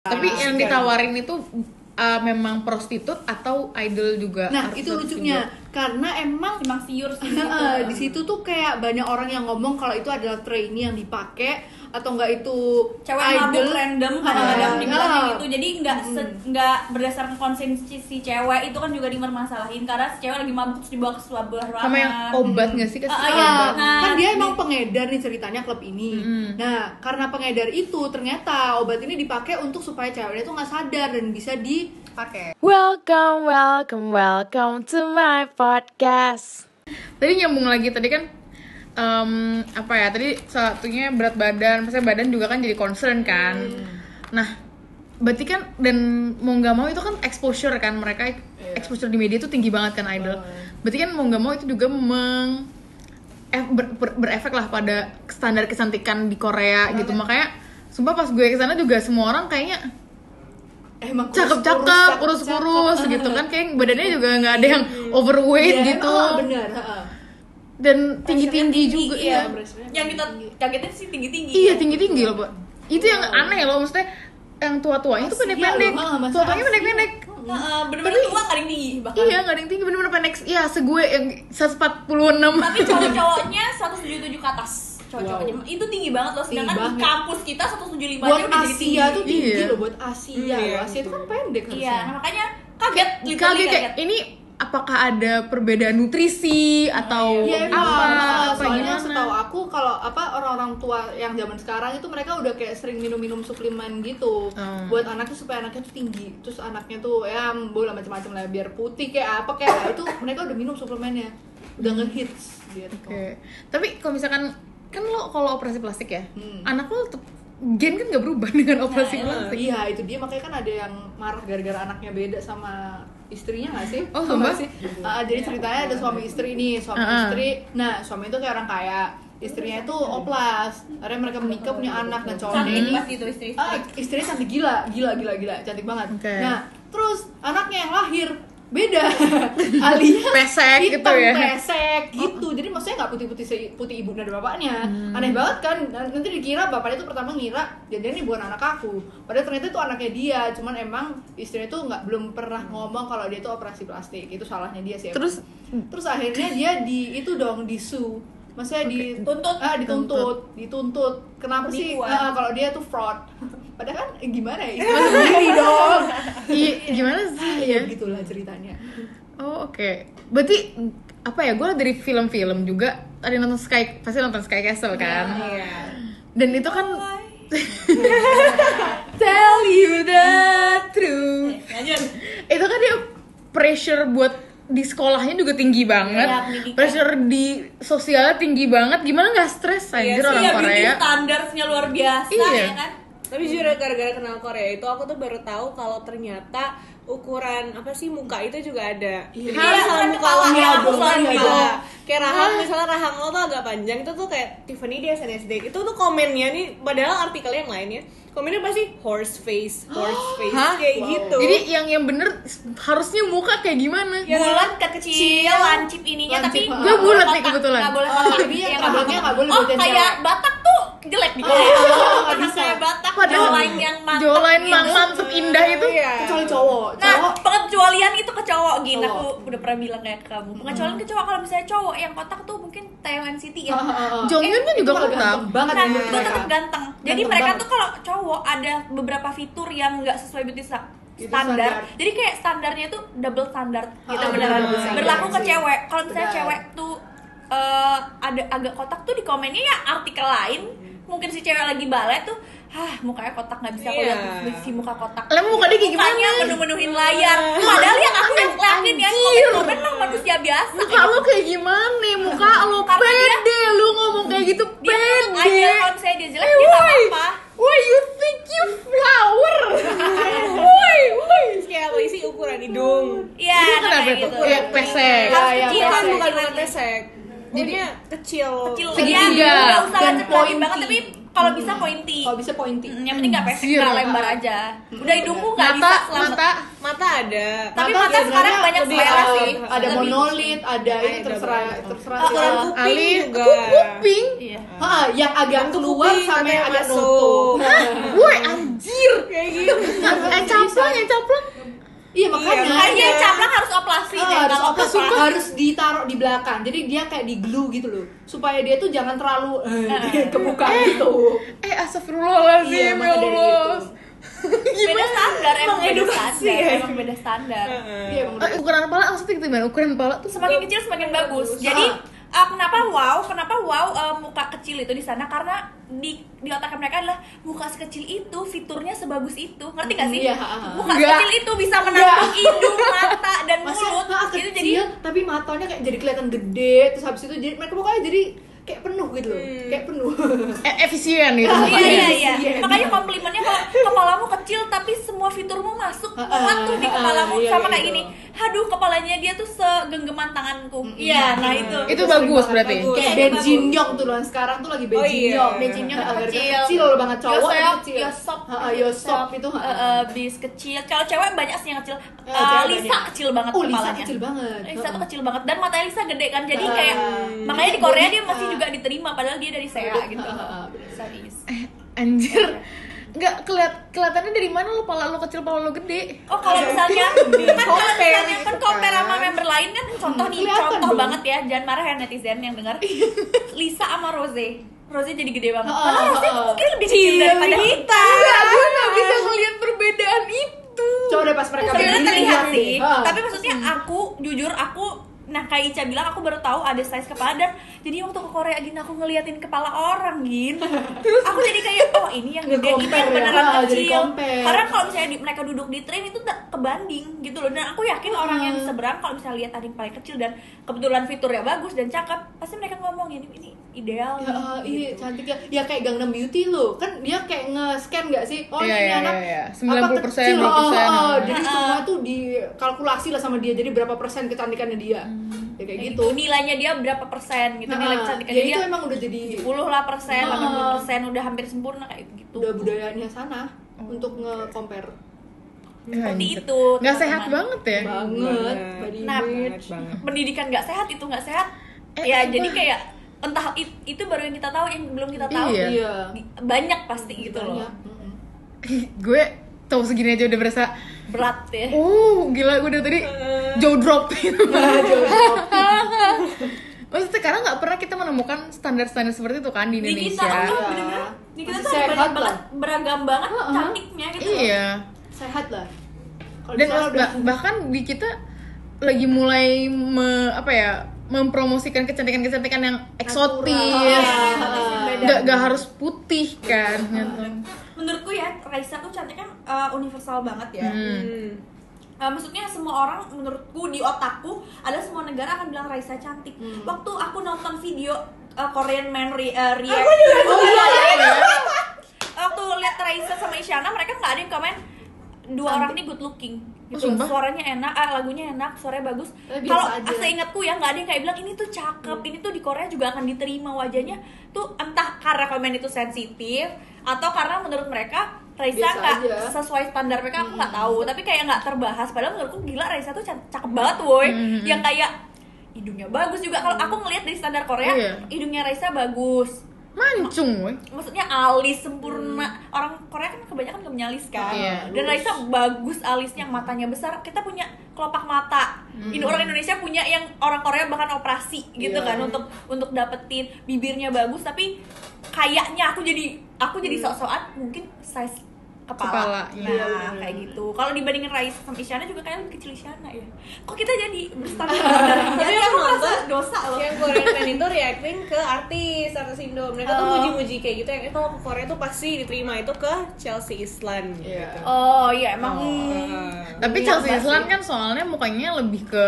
Tapi yang ditawarin itu uh, memang prostitut atau idol juga? Nah, itu lucunya karena emang Simpang siur sih. Eh, di situ tuh kayak banyak orang yang ngomong kalau itu adalah trainee yang dipakai atau enggak itu cewek mabuk idol. random kadang-kadang dibilang ah. kayak gitu jadi nggak se- nggak berdasarkan konsensi si cewek itu kan juga dipermasalahin karena si cewek lagi mabuk terus dibawa ke sebuah ruangan Sama yang obat nggak sih? Kasih obat. iya. Ah, Nah, kan dia di- emang pengedar nih ceritanya klub ini. Mm-mm. Nah, karena pengedar itu ternyata obat ini dipakai untuk supaya ceweknya tuh nggak sadar dan bisa dipakai. Welcome, welcome, welcome to my podcast. Tadi nyambung lagi tadi kan em, apa ya? Tadi salah satunya berat badan, maksudnya badan juga kan jadi concern kan. Nah, berarti kan dan mau nggak mau itu kan exposure kan mereka exposure di media itu tinggi banget kan idol. Berarti kan mau nggak mau itu juga meng eh, ber- ber- berefek lah pada standar kecantikan di Korea gitu. Makanya sumpah pas gue ke sana juga semua orang kayaknya Emang cakep-cakep, kurus-kurus gitu kan kayak badannya juga nggak ada yang overweight Iya, gitu oh, benar. heeh. dan tinggi-tinggi juga iya. iya. yang kita kagetin sih tinggi-tinggi Iya tinggi-tinggi loh, Pak. Itu yang aneh loh, maksudnya yang tua-tuanya tuh Asia pendek-pendek. masih Tua-tuanya pendek-pendek. Heeh, bener-bener tua nggak ada yang tinggi bahkan Iya, nggak ada yang tinggi, bener-bener pendek. Iya, segue yang 146. tapi cowok-cowoknya 177 ke atas cowok-cowoknya itu tinggi banget loh sedangkan Tinggi di kampus kita 175 Buat aja udah jadi tinggi Asia tuh tinggi Iya. loh buat Asia. Iya. loh. Asia itu kan pendek harusnya. iya nah, makanya kaget literally Kaget kayak kaget ini apakah ada perbedaan nutrisi atau Iya apa emang. apa Soalnya gimana? setahu aku kalau apa orang-orang tua yang zaman sekarang itu mereka udah kayak sering minum-minum suplemen gitu Hmm. buat anaknya supaya anaknya tuh tinggi. Terus anaknya tuh ya bola macam-macam lah biar putih kayak apa kayak nah, itu mereka udah minum suplemennya. Udah ngehits gitu. Oke. Tapi kalau misalkan kan lo kalau operasi plastik ya, Hmm. anak lo tetep gen kan nggak berubah dengan operasi Nah, plastik. Iya itu dia makanya kan ada yang marah gara-gara anaknya beda sama istrinya nggak sih? Oh, Sama sih. Ah, jadi ceritanya ada suami istri nih, suami Uh-uh. istri. Nah suami itu kayak orang kaya, istrinya itu oplas. Akhirnya mereka menikah punya anak dan cowoknya cantik ini. pas itu istri Ah, istrinya cantik gila, gila, gila, gila, cantik banget. Oke. Nah terus anaknya yang lahir beda. Alias Pesek gitu hitam, ya. pesek gitu. Jadi maksudnya nggak putih putih putih ibu dan bapaknya Hmm. aneh banget kan. Dan nanti dikira bapaknya tuh pertama ngira jadi ini bukan anak aku. Padahal ternyata itu anaknya dia. Cuman emang istrinya tuh nggak belum pernah ngomong kalau dia tuh operasi plastik. Itu salahnya dia sih. Emang. Terus terus akhirnya dia di itu dong disu maksudnya dituntut Tuntut. ah dituntut dituntut kenapa sih Penipuan. ah, kalau dia tuh fraud padahal kan eh, gimana ya istrinya sendiri dong iya, gimana sih ya ya? begitulah ceritanya Oh oke. Berarti apa ya? Gue dari film-film juga. Tadi nonton Sky, pasti nonton Sky Castle kan. Iya. Dan itu kan tell you the truth. lanjut Itu kan dia pressure buat di sekolahnya juga tinggi banget. Pendidikan. pressure di sosialnya tinggi banget. Gimana nggak stres anjir Iya sih, orang Iya, Korea? beauty standardsnya luar biasa Iya. ya kan Tapi jujur ya, gara-gara kenal Korea itu aku tuh baru tahu kalau ternyata ukuran apa sih muka itu juga ada. Jadi Iya, kalau misalnya kan muka lo ya gitu. dong. Kayak rahang misalnya rahang lo tuh agak panjang itu tuh kayak Tiffany di SNSD itu tuh komennya nih padahal artikel yang lainnya komennya pasti horse face, horse face Hah? kayak Wow. gitu. Jadi yang yang bener harusnya muka kayak gimana? Ya, bulat kekecil lancip ininya Lancip, tapi. Gua bulat nih kotak. kebetulan. nggak boleh Oh, jadi yang Iya, rambutnya nggak boleh oh buat yang kayak batak tuh jelek di Korea Oh, Karena bisa. kayak batak jawline yang mantap jawline gitu. mang mantep indah itu. Iya. kecuali cowok Nah, pengecualian itu ke cowok gini aku udah pernah bilang kayak ke kamu. Pengecualian ke cowok kalau misalnya cowok yang kotak tuh mungkin Taiwan City ya. Ah, ah. Jonghyun kan juga ganteng banget Nah, itu mereka. tetap ganteng. Jadi Ganteng mereka banget. tuh kalau cowok ada beberapa fitur yang nggak sesuai beauty standar. standar. Jadi kayak standarnya tuh double standar gitu beneran. standar Berlaku ke sih. cewek. Kalau misalnya Benar. cewek tuh eh, ada agak kotak tuh di komennya ya artikel lain mungkin si cewek lagi balet tuh Hah, mukanya kotak nggak bisa aku Iya. lihat si muka kotak. Lah muka dia kayak Mukanya gimana? menu-menuhin layar. Padahal yang aku yang ngeliatin ya komen-komen mah manusia biasa. Muka lo kayak gimana? Muka lo Karena dia- pede, lu ngomong kayak gitu dia pede. aja kalau misalnya dia jelek dia woi. apa-apa. Why you think you flower? Woi, woi. Terus kayak apa sih ukuran hidung? Iya, Itu kenapa itu? gitu. Ya, pesek. Harus Ya, ya, kecil, Bukan pesek. bukan pesek. Jadinya kecil. kecil Segitiga. ya, nggak usah Dan lanjut lagi banget tapi kalau bisa pointy. Kalau bisa pointy. Mm, yang penting nggak pesek nggak lebar aja. Udah hidungku nggak bisa mata selamat. mata Mata ada. Tapi Mata mata sekarang banyak selera sih. ada Lebih- monolit ada ini terserah terserah Oh. Ukuran uh, kuping juga. ku- kuping? Iya. Ah, yang agak keluar yang agak nutup. woi anjir. Kayak gitu. yang caplang yang caplang Iya makanya. kayaknya caplang harus operasi Ah, deh harus, kalau operasi. harus ditaruh di belakang. Jadi dia kayak di glue gitu loh. Supaya dia tuh jangan terlalu eh, kebuka gitu. eh astagfirullahaladzim Iya, ya Allah itu. beda standar emang beda standar ya. emang beda standar Iya, emang Eh, ukuran kepala maksudnya gimana ukuran kepala tuh semakin kecil semakin bagus jadi uh, kenapa wow? Kenapa wow uh, muka kecil itu di sana? Karena di di otak mereka adalah muka sekecil itu fiturnya sebagus itu. Ngerti gak sih? Iya, muka Enggak. sekecil itu bisa menampung hidung mata dan Masa mulut. ah, itu kecil, jadi tapi matanya kayak jadi kelihatan gede terus habis itu jadi mereka pokoknya jadi kayak penuh gitu loh. Kayak penuh. Eh, efisien gitu Oh, iya iya iya. Iya. Makanya komplimennya kalau kepalamu kecil tapi semua fiturmu masuk. Muat tuh di ah, kepalamu. Iya, sama iya, kayak iya. gini. Aduh, kepalanya dia tuh segenggaman tanganku. Iya, nah itu. itu bagus berarti Bagus. kayak Iya, Ben bagus. Jin Yong tuh loh sekarang tuh lagi Ben Oh, Jin iya. Yong Ben Jin Yong kecil. kecil loh banget cowok kecil Yosop, Yosop itu eh, bis kecil. Kalau cewek banyak sih yang kecil. Eh, Eh, Lisa banyak. kecil banget Oh, Lisa kepalanya. kecil banget. Lisa tuh kecil banget dan matanya Lisa gede kan. Jadi kayak makanya di Korea dia masih juga diterima padahal dia dari SEA Ah, gitu. anjir nggak keliat kelihatannya dari mana lo? Pala lo kecil pala lo gede. Oh kalau misalnya kan kalau compare misalnya kan gitu compare kan. sama member lain kan contoh nih Kelihatan contoh dong. banget ya. Jangan marah ya netizen yang dengar. Lisa sama Rose. Rose jadi gede banget. Oh, karena Rose oh, oh. mungkin lebih kecil daripada kita. Gue nggak bisa ngeliat perbedaan itu. Coba deh pas mereka sebenarnya berdiri, terlihat lihat sih. Tapi maksudnya aku jujur aku nah kayak Ica bilang aku baru tahu ada size kepala dan jadi waktu ke Korea gini aku ngeliatin kepala orang gin aku jadi kayak oh ini yang gede ini yang ya. beneran jadi kecil karena kalau misalnya di- mereka duduk di train itu tak kebanding gitu loh dan aku yakin orang yang Hmm. seberang kalau misalnya lihat ada yang paling kecil dan kebetulan fiturnya bagus dan cakep pasti mereka ngomong ini ini ideal Ya, nih, iya gitu. cantik ya. Ya kayak Gangnam Beauty loh. Kan dia kayak nge-scan gak sih? Oh, Iya, ini iya, anak iya, iya. apa 90%, kecil. 20%, Oh, oh, oh. ah. Jadi semua tuh dikalkulasi lah sama dia. Jadi berapa persen kecantikannya dia. Ya kayak Kayak gitu. nilainya dia berapa persen gitu Nah, nilai kecantikannya ya dia itu emang udah jadi 10 lah persen, Ah. 80 persen udah hampir sempurna kayak gitu. udah budayanya sana untuk nge-compare Seperti Anjir. itu. nggak sehat banget ya banget. Banget. Body Nah, image. banget. pendidikan nggak sehat itu nggak sehat. Eh, ya apa? jadi kayak entah it- itu baru yang kita tahu yang belum kita tahu. Iya. Iya. Banyak pasti gitu loh. Banyak. Mm-mm. gue tahu segini aja udah berasa Berat ya. oh gila gue dari tadi jaw drop Maksudnya karena nggak pernah kita menemukan standar-standar seperti itu kan di Di kita Indonesia. tuh bener-bener di kita tuh sehat banyak lah. banget beragam banget Heeh. cantiknya gitu. loh. Iya. Sehat lah. Kalau Dan bah- bahkan di kita lagi mulai me- apa ya mempromosikan kecantikan-kecantikan yang eksotis. Iya. Nggak nggak harus putih kan. gitu. Menurutku ya Raisa tuh cantik kan uh, universal banget ya. Hmm. Uh, maksudnya semua orang menurutku di otakku ada semua negara akan bilang Raisa cantik. Hmm. Waktu aku nonton video uh, Korean Man re- uh, react, Oh iya, iya. waktu lihat Raisa sama Isyana mereka nggak ada yang komen dua Cantik. orang ini good looking. Oh, Gitu. sumpah? Suaranya enak, ah, lagunya enak, suaranya bagus. Biasa Kalau aja. seingatku ya nggak ada yang kayak bilang ini tuh cakep, ini tuh di Korea juga akan diterima wajahnya tuh entah karena komen itu sensitif atau karena menurut mereka Raisa nggak sesuai standar mereka aku nggak tahu tapi kayak nggak terbahas padahal menurutku gila Raisa tuh cakep banget woi Hmm. yang kayak hidungnya bagus juga kalau aku ngelihat dari standar Korea Iya. hidungnya Raisa bagus Mancung, woy. maksudnya alis sempurna. Orang Korea kan kebanyakan gak punya alis kan? Iya. dan Raisa bagus alisnya matanya besar. Kita punya kelopak mata. Ini orang Indonesia punya yang orang Korea bahkan operasi gitu Iya. kan untuk untuk dapetin bibirnya bagus. Tapi kayaknya aku jadi aku jadi sok-sokan mungkin size kepala, Kepala, nah iya, kayak gitu kalau dibandingin Raisa sama Isyana juga kayak lebih kecil Isyana ya kok kita jadi berstandar Tapi jadi aku merasa nonton dosa loh Yang Korean fan itu reacting ke artis, artis Indo Mereka tuh Oh. muji-muji kayak gitu Yang kalau ke Korea tuh pasti diterima itu ke Chelsea Islan Iya. gitu. oh iya emang Ah. Tapi Iya, Chelsea. Islan kan soalnya mukanya lebih ke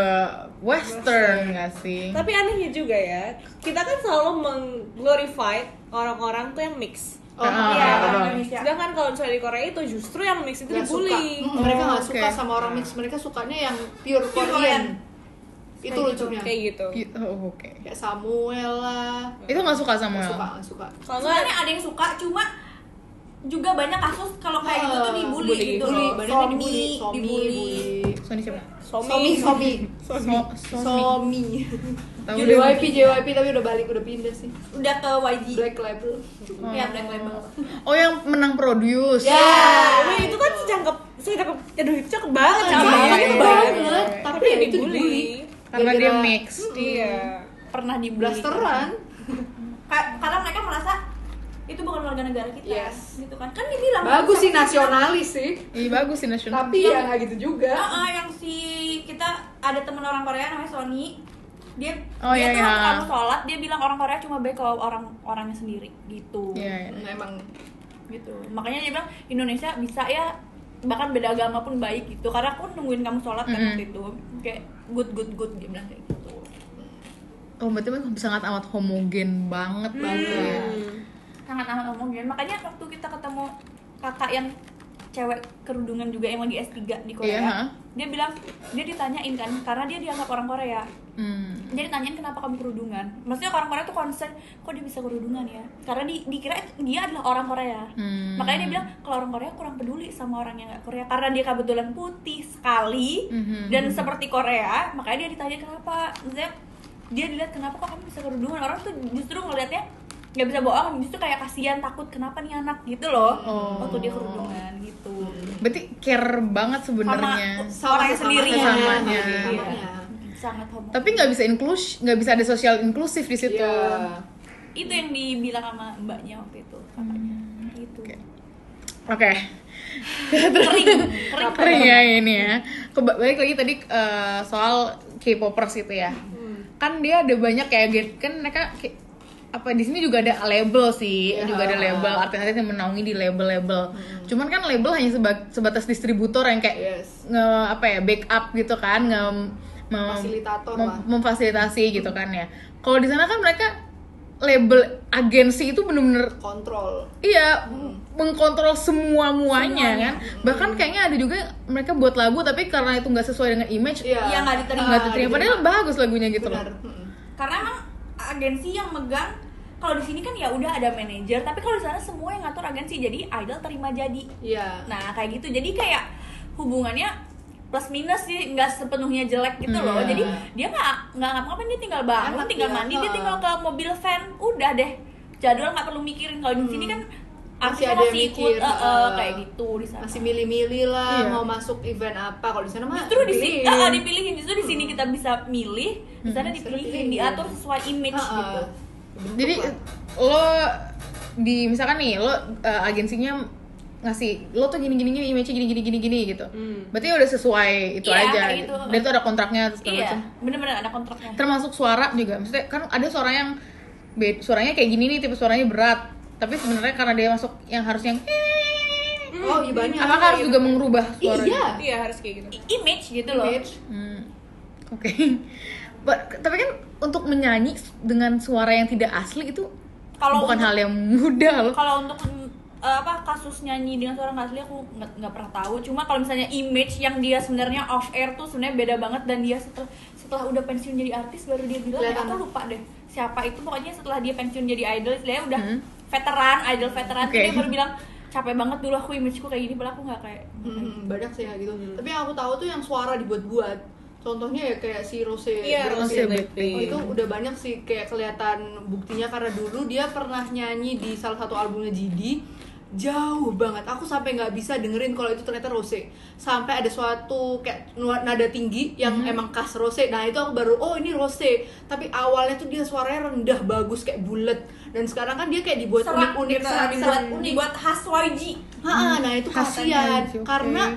western nggak sih? Tapi anehnya juga ya, kita kan selalu mengglorify orang-orang tuh yang mix. Oh, Ah, iya betul. orang Indonesia. Sedangkan kalau misalnya di Korea itu justru yang mix itu Nggak suka. dibully. Mm, mereka nggak Oh, suka oke. sama orang mix. Mereka sukanya yang pure Pure Korean. Itu lucunya. kayak gitu. Gitu, oh, oke. Kayak Samuel lah. Itu nggak suka sama Nggak suka nggak suka. Sebenarnya ada yang suka, cuma juga banyak kasus kalau kayak gitu tuh dibully bully, gitu bully banyaknya Somi, dibully Somi dibully. bully Sony siapa? Somi. Somi So, Somi. Somi tahu JYP JYP tapi udah balik udah pindah sih. Udah ke YG. Black Label. Ya, Black Label. oh yang menang produce. Ya. Wih, itu kan secakep secakep aduh itu cakep banget. Cakep banget, banget. banget. Tapi Tapi ya ya itu dibully. karena dia mix iya. Pernah dibully. blasteran. Ka- Karena mereka merasa itu bukan warga negara kita. Yes. Gitu kan. Kan dia bilang bagus sih nasionalis sih. Iya bagus sih nasional tapi ya nggak gitu juga. Heeh, yang si kita ada temen orang Korea namanya Sony dia Oh, dia iya, tuh iya. sholat dia bilang orang Korea cuma baik kalau orang orangnya sendiri gitu Iya, iya. Nah, emang gitu makanya dia bilang Indonesia bisa ya bahkan beda agama pun baik gitu karena aku nungguin kamu sholat kan Mhm. waktu itu kayak good good good dia bilang kayak gitu oh berarti memang sangat amat homogen banget banget sangat amat ngomongin makanya waktu kita ketemu kakak yang cewek kerudungan juga yang lagi S3 di Korea Iya, ha? dia bilang dia ditanyain kan karena dia dianggap orang Korea hmm. Jadi tanyain kenapa kamu kerudungan maksudnya orang Korea tuh concern kok dia bisa kerudungan ya karena di, dikira dia adalah orang Korea Hmm. makanya dia bilang kalau orang Korea kurang peduli sama orang yang nggak Korea karena dia kebetulan putih sekali Mhm. dan seperti Korea makanya dia ditanya kenapa maksudnya dia dilihat kenapa kok kamu bisa kerudungan orang tuh justru ngelihatnya nggak bisa bohong justru kayak kasihan takut kenapa nih anak gitu loh Oh. waktu dia kerudungan gitu berarti care banget sebenarnya Sama orang yang sendiri ya. Sesamanya. Sesamanya. Sangat homo tapi nggak bisa inklus nggak bisa ada sosial inklusif di situ. Iya. itu yang dibilang sama mbaknya waktu itu kakaknya gitu. Oke. oke. Kering. Kering. Keren ya ini ya. Keba- balik lagi tadi eh, soal K-popers itu ya. Kan dia ada banyak kayak gitu kan mereka apa di sini juga ada label sih. Ya. juga ada label artis-artis yang menaungi di label-label. Cuman kan label hanya seba- sebatas distributor yang kayak Yes. nge apa ya backup gitu kan nge mem- Fasilitator mem- lah. memfasilitasi gitu kan ya kalau di sana kan mereka label agensi itu bener-bener kontrol Iya, mengkontrol semua muanya kan. Bahkan kayaknya ada juga mereka buat lagu tapi karena itu nggak sesuai dengan image, Iya. Iya, nggak diterima. nggak diterima. Padahal bagus lagunya gitu benar loh. Mm-mm. karena emang agensi yang megang kalau di sini kan ya udah ada manajer tapi kalau di sana semua yang ngatur agensi jadi idol terima jadi iya nah kayak gitu jadi kayak hubungannya plus minus sih nggak sepenuhnya jelek gitu Hmm. loh jadi dia nggak nggak ngapa-ngapain dia tinggal bangun Enak tinggal ya, mandi dia tinggal ke mobil van udah deh. Jadwal nggak perlu mikirin kalau di sini kan Masih ada yang masih ikut mikir, eh, ha. kayak gitu di sana. Masih milih-milih lah Iya. mau masuk event apa. Kalau di sana mah justru di sini ah, dipilihin. Justru di sini kita bisa milih di sana dipilihin dipilihin. diatur sesuai image Ha-ha. gitu. Jadi lo di misalkan nih lo eh, agensinya ngasih lo tuh gini gini gini image gini gini gini gini gitu. Berarti udah sesuai itu Iya, aja. gitu. Dan itu ada kontraknya segala iya macam. bener-bener ada kontraknya Termasuk suara juga. Maksudnya kan ada suara yang bed- suaranya kayak gini nih tipe suaranya berat. Tapi sebenarnya karena dia masuk yang harus yang oh iya banyak apakah harus juga mengubah suaranya? iya iya harus kayak gitu I- image gitu loh Image. Hmm, Oke. But- Tapi kan untuk menyanyi dengan suara yang tidak asli itu Kalau bukan untuk- hal yang mudah loh. kalau untuk eh, apa kasus nyanyi dengan suara nggak asli aku nggak pernah tahu. Cuma kalau misalnya image yang dia sebenarnya off air tuh sebenarnya beda banget dan dia setelah setelah udah pensiun jadi artis baru dia bilang ya aku lupa deh siapa itu. Pokoknya setelah dia pensiun jadi idol dia udah Hmm. veteran idol veteran tuh dia baru bilang capek banget dulu aku imageku kayak gini. Padahal aku nggak kayak Hmm, banyak sih ya gitu. Tapi yang aku tahu tuh yang suara dibuat-buat. Contohnya ya kayak si Rose iya Rose Rose Blackpink. Oh, itu udah banyak sih kayak kelihatan buktinya karena dulu dia pernah nyanyi di salah satu albumnya GD jauh banget. Aku sampai nggak bisa dengerin kalau itu ternyata Rose. Sampai ada suatu kayak nada tinggi yang emang khas Rose. Nah itu aku baru oh ini Rose. Tapi awalnya tuh dia suaranya rendah bagus kayak bulat. Dan sekarang kan dia kayak dibuat serak unik-unik gitu, serak dibuat unik. dibuat khas YG Ha, nah itu Khas kasihan. Karena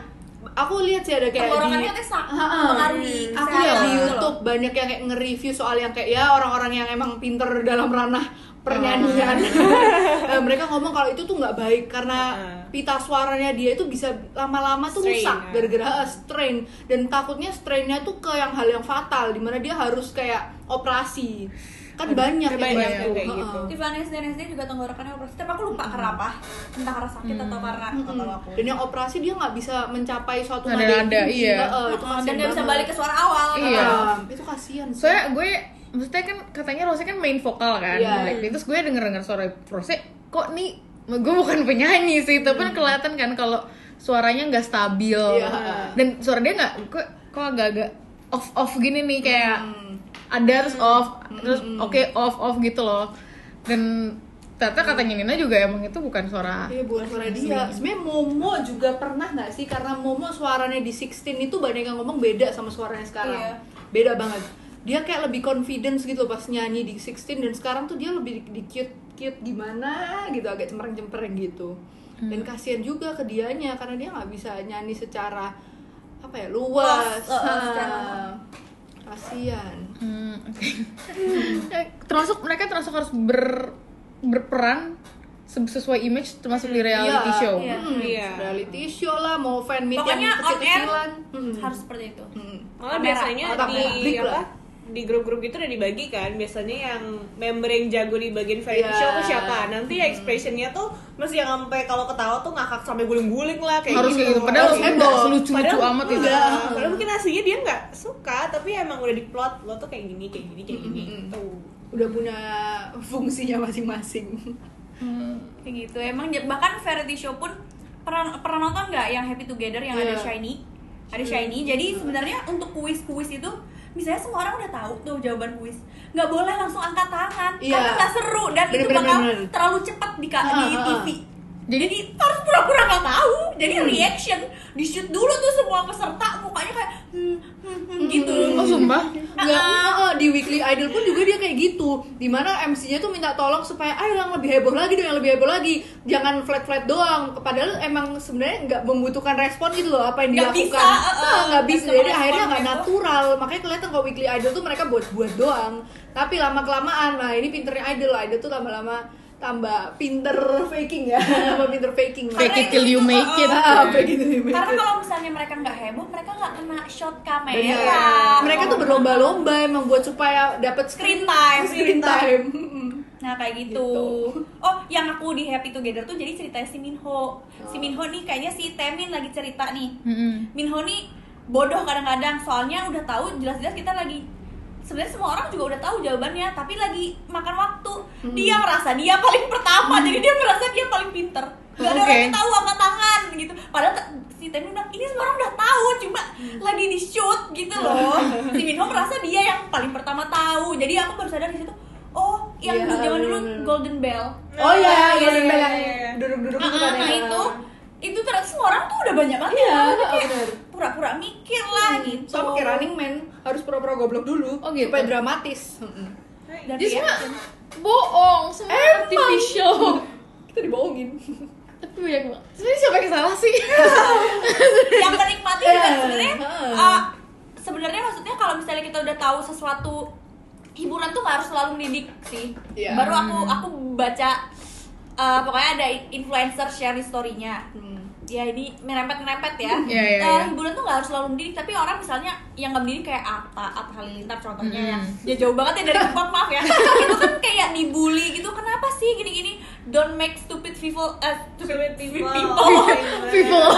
aku lihat sih ada kayak di Ha-ha. mempengaruhi aku lihat di. YouTube banyak yang kayak nge-review soal yang kayak ya orang-orang yang emang pinter dalam ranah pernyanyian Eh, mereka ngomong kalau itu tuh nggak baik karena pita suaranya dia itu bisa lama-lama tuh Strain, rusak ya. gara-gara eh, strain dan takutnya strainnya tuh ke yang hal yang fatal di mana dia harus kayak operasi kan banyak Banyak yang yang gitu. kayak Heeh. gitu. Tiffany SDNSD juga tenggorokannya operasi tapi aku lupa karena apa entah karena sakit atau karena nggak tahu aku Dan yang operasi dia nggak bisa mencapai suatu Nada- nada iya. Heeh, itu dan nggak bisa balik ke suara awal Iya. Heeh, itu kasihan sih. soalnya gue maksudnya kan katanya Rose kan main vokal kan Iya. Blackpink. terus gue denger denger suara Rose kok nih gue bukan penyanyi sih tapi kan kelihatan kan kalau suaranya nggak stabil Iya. dan suara dia nggak kok kok agak-agak off off gini nih kayak Hmm. ada terus off terus oke off off gitu loh dan ternyata katanya Nina juga emang itu bukan suara Iya bukan suara dia. Sebenarnya Momo juga pernah nggak sih karena Momo suaranya di 16 itu banyak yang ngomong beda sama suaranya sekarang. Iya. Beda banget. Dia kayak lebih confidence gitu pas nyanyi di 16 dan sekarang tuh dia lebih di, cute cute gimana gitu agak cempreng-cempreng gitu. Dan kasihan juga ke dianya karena dia nggak bisa nyanyi secara apa ya luas. Luas, uh, secara- Kasihan. Hmm, oke. Eh, termasuk mereka termasuk harus ber berperan se- sesuai image termasuk di reality Iya, show. iya. Mm, Iya. Reality show lah, mau fan meet pokoknya yang on air kecil-kecilan. Mm. harus seperti itu Mm. Malah Kamera, biasanya di apa? Di grup-grup itu udah dibagi kan. Biasanya yang member yang jago di bagian variety Iya. show tuh siapa? Nanti ya expressionnya tuh masih yang sampai kalau ketawa tuh ngakak sampai guling-guling lah kayak harus kayak gitu. Padahal Harus heboh. selucu-lucu amat itu. enggak. Padahal mungkin aslinya dia nggak suka, tapi emang udah diplot lo tuh kayak gini, kayak gini, kayak gini. Mm-mm. Tuh. Udah punya fungsinya masing-masing. kayak gitu emang bahkan variety show pun pernah pernah nonton nggak yang Happy Together yang ada Iya. Shiny ada Shiny jadi sebenarnya untuk kuis-kuis itu misalnya semua orang udah tahu tuh jawaban kuis nggak boleh langsung angkat tangan Iya. karena nggak seru dan Bener, itu bener, bakal bener. terlalu cepat di, ka- di ah, TV ah. jadi, harus pura-pura nggak tahu jadi Hmm. reaction di shoot dulu tuh semua peserta mukanya kayak gitu Oh sumpah? Nggak, heeh, di Weekly Idol pun juga dia kayak gitu. Di mana MC-nya tuh minta tolong supaya Ayo yang lebih heboh lagi dong, yang lebih heboh lagi. Jangan flat-flat doang. Padahal emang sebenarnya nggak membutuhkan respon gitu loh Apa yang Nggak dilakukan. bisa, heeh. Nah, nggak bisa, bisa jadi akhirnya nggak gitu. natural. Makanya kelihatan kalau Weekly Idol tuh mereka buat-buat doang. Tapi lama-kelamaan, nah ini pinternya Idol Idol tuh lama-lama tambah pinter faking ya Tambah pinter faking Fake it till you make it. Ah, fake it till you make karena it. kalau misalnya mereka nggak heboh mereka nggak kena shot kamera Bener. Mereka tuh berlomba-lomba emang buat supaya dapat Screen time. Screen time. Nah kayak gitu. Gitu. Oh, yang aku di Happy Together tuh jadi ceritanya si Minho. Si Minho nih kayaknya si Temin lagi cerita nih. Mm-mm. Minho nih bodoh kadang-kadang soalnya udah tahu jelas-jelas kita lagi sebenarnya semua orang juga udah tahu jawabannya tapi lagi makan waktu. Dia merasa dia paling pertama jadi dia merasa dia paling pinter. Gak ada Oke. orang yang tahu angkat tangan gitu. Padahal si Temin bilang ini semua orang udah tahu cuma lagi di shoot gitu loh. Si Minho merasa dia yang paling pertama tahu. Jadi aku baru sadar di situ oh yang Iya, dulu zaman dulu. Golden Bell. Oh iya, Iya, iya, iya, iya, iya. duduk-duduk Ah, itu ah, kan nah ya. itu. Itu ternyata semua orang tuh udah banyak banget Iya, yang kayak bener. Pura-pura mikir lah gitu Sama kayak Running Man harus pura-pura goblok dulu Oh, gitu. supaya dramatis. dan Jadi semua bohong, semua artificial. Kita dibohongin. Tapi banyak banget. Sebenarnya siapa yang salah sih? yang menikmati juga Eh, sebenarnya uh, sebenarnya maksudnya kalau misalnya kita udah tahu sesuatu hiburan tuh nggak harus selalu mendidik sih Iya. baru aku aku baca uh, pokoknya ada influencer share storynya Hmm. Ya ini merempet merempet ya Iya, iya, Uh, iya. hiburan tuh nggak harus selalu mendidik tapi orang misalnya yang nggak mendidik kayak Atta Atta Halilintar contohnya Hmm. yang ya jauh banget ya dari K-pop maaf ya itu kan kayak dibully gitu kenapa sih gini gini don't make stupid people uh, stupid, people. people People.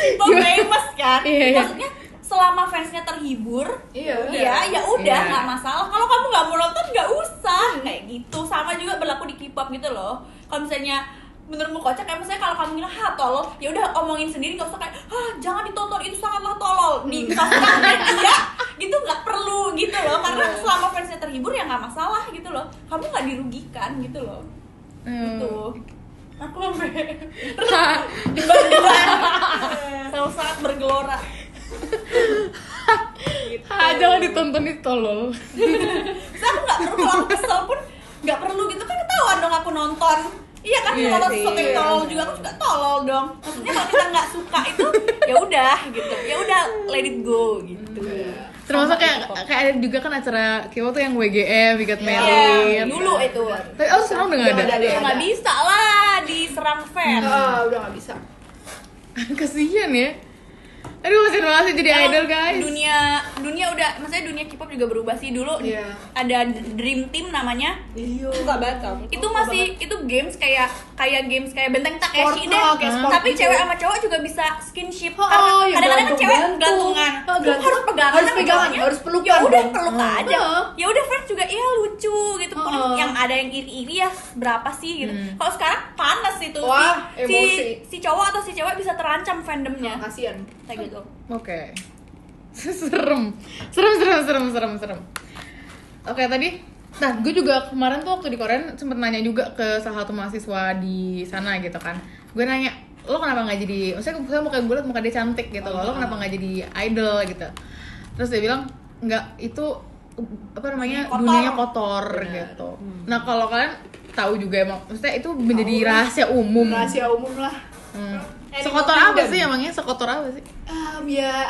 people famous kan Iya, iya. maksudnya selama fansnya terhibur Iya, udah. iya ya udah Iya. nggak masalah kalau kamu nggak mau nonton nggak usah kayak gitu sama juga berlaku di K-pop gitu loh kalau misalnya menurutmu kocak kayak misalnya kalau kamu bilang ha tolol. Ya udah omongin sendiri nggak usah kayak ah jangan ditonton itu sangatlah tolol. Di pasukan media gitu nggak perlu gitu loh karena selama fansnya terhibur ya nggak masalah gitu loh. Kamu nggak dirugikan gitu loh. Gitu. Aku sampai debat-debat sangat sangat bergelora. Ah, jangan ditonton itu tolol. Aku nggak perlu kalau kesel pun nggak perlu gitu. Kan ketahuan dong aku nonton iya kan? Iya kalau sesuatu yang tolol juga aku juga tolol dong. Maksudnya kalau kita nggak suka itu ya udah gitu. Ya udah let it go gitu. Termasuk Sama kayak kayak ada juga kan acara K-pop tuh yang WGF, We Got Iya, Married. dulu itu. Tapi oh sekarang udah nggak ada. nggak bisa lah diserang fans. Ah, udah nggak bisa. Kasihan ya. Aduh, masih masih jadi Emang idol guys. dunia dunia udah maksudnya dunia K-pop juga berubah sih dulu Iya. ada dream team namanya Iya. Suka banget kamu. itu masih itu games kayak kayak games kayak benteng Takeshi Sport, deh oh, kayak sport tapi gitu. cewek sama cowok juga bisa skinship Oh, karena ya kadang-kadang kan cewek gantungan Oh, Lu gantung. harus pegangan Harus sama pegangan, cowoknya. harus pelukan ya udah peluk Oh. aja Oh. ya udah friends juga iya lucu gitu pun Oh. yang ada yang iri-iri ya berapa sih gitu kalau sekarang panas itu Wah, si, si emosi. si cowok atau si cewek bisa terancam fandomnya Kasian. Gitu Oke. serem. Serem serem serem serem serem. Oke, tadi Nah, gue juga kemarin tuh waktu di Korea sempet nanya juga ke salah satu mahasiswa di sana gitu kan. Gue nanya, lo kenapa nggak jadi, maksudnya saya muka gue liat muka dia cantik gitu loh, lo kenapa nggak jadi idol gitu. Terus dia bilang, nggak itu apa namanya Kotor. dunianya kotor gitu. Nah kalau kalian tahu juga emang, maksudnya itu menjadi rahasia umum. Rahasia umum lah. Hmm. Sekotor apa sih emangnya? Sekotor apa sih? Um, ya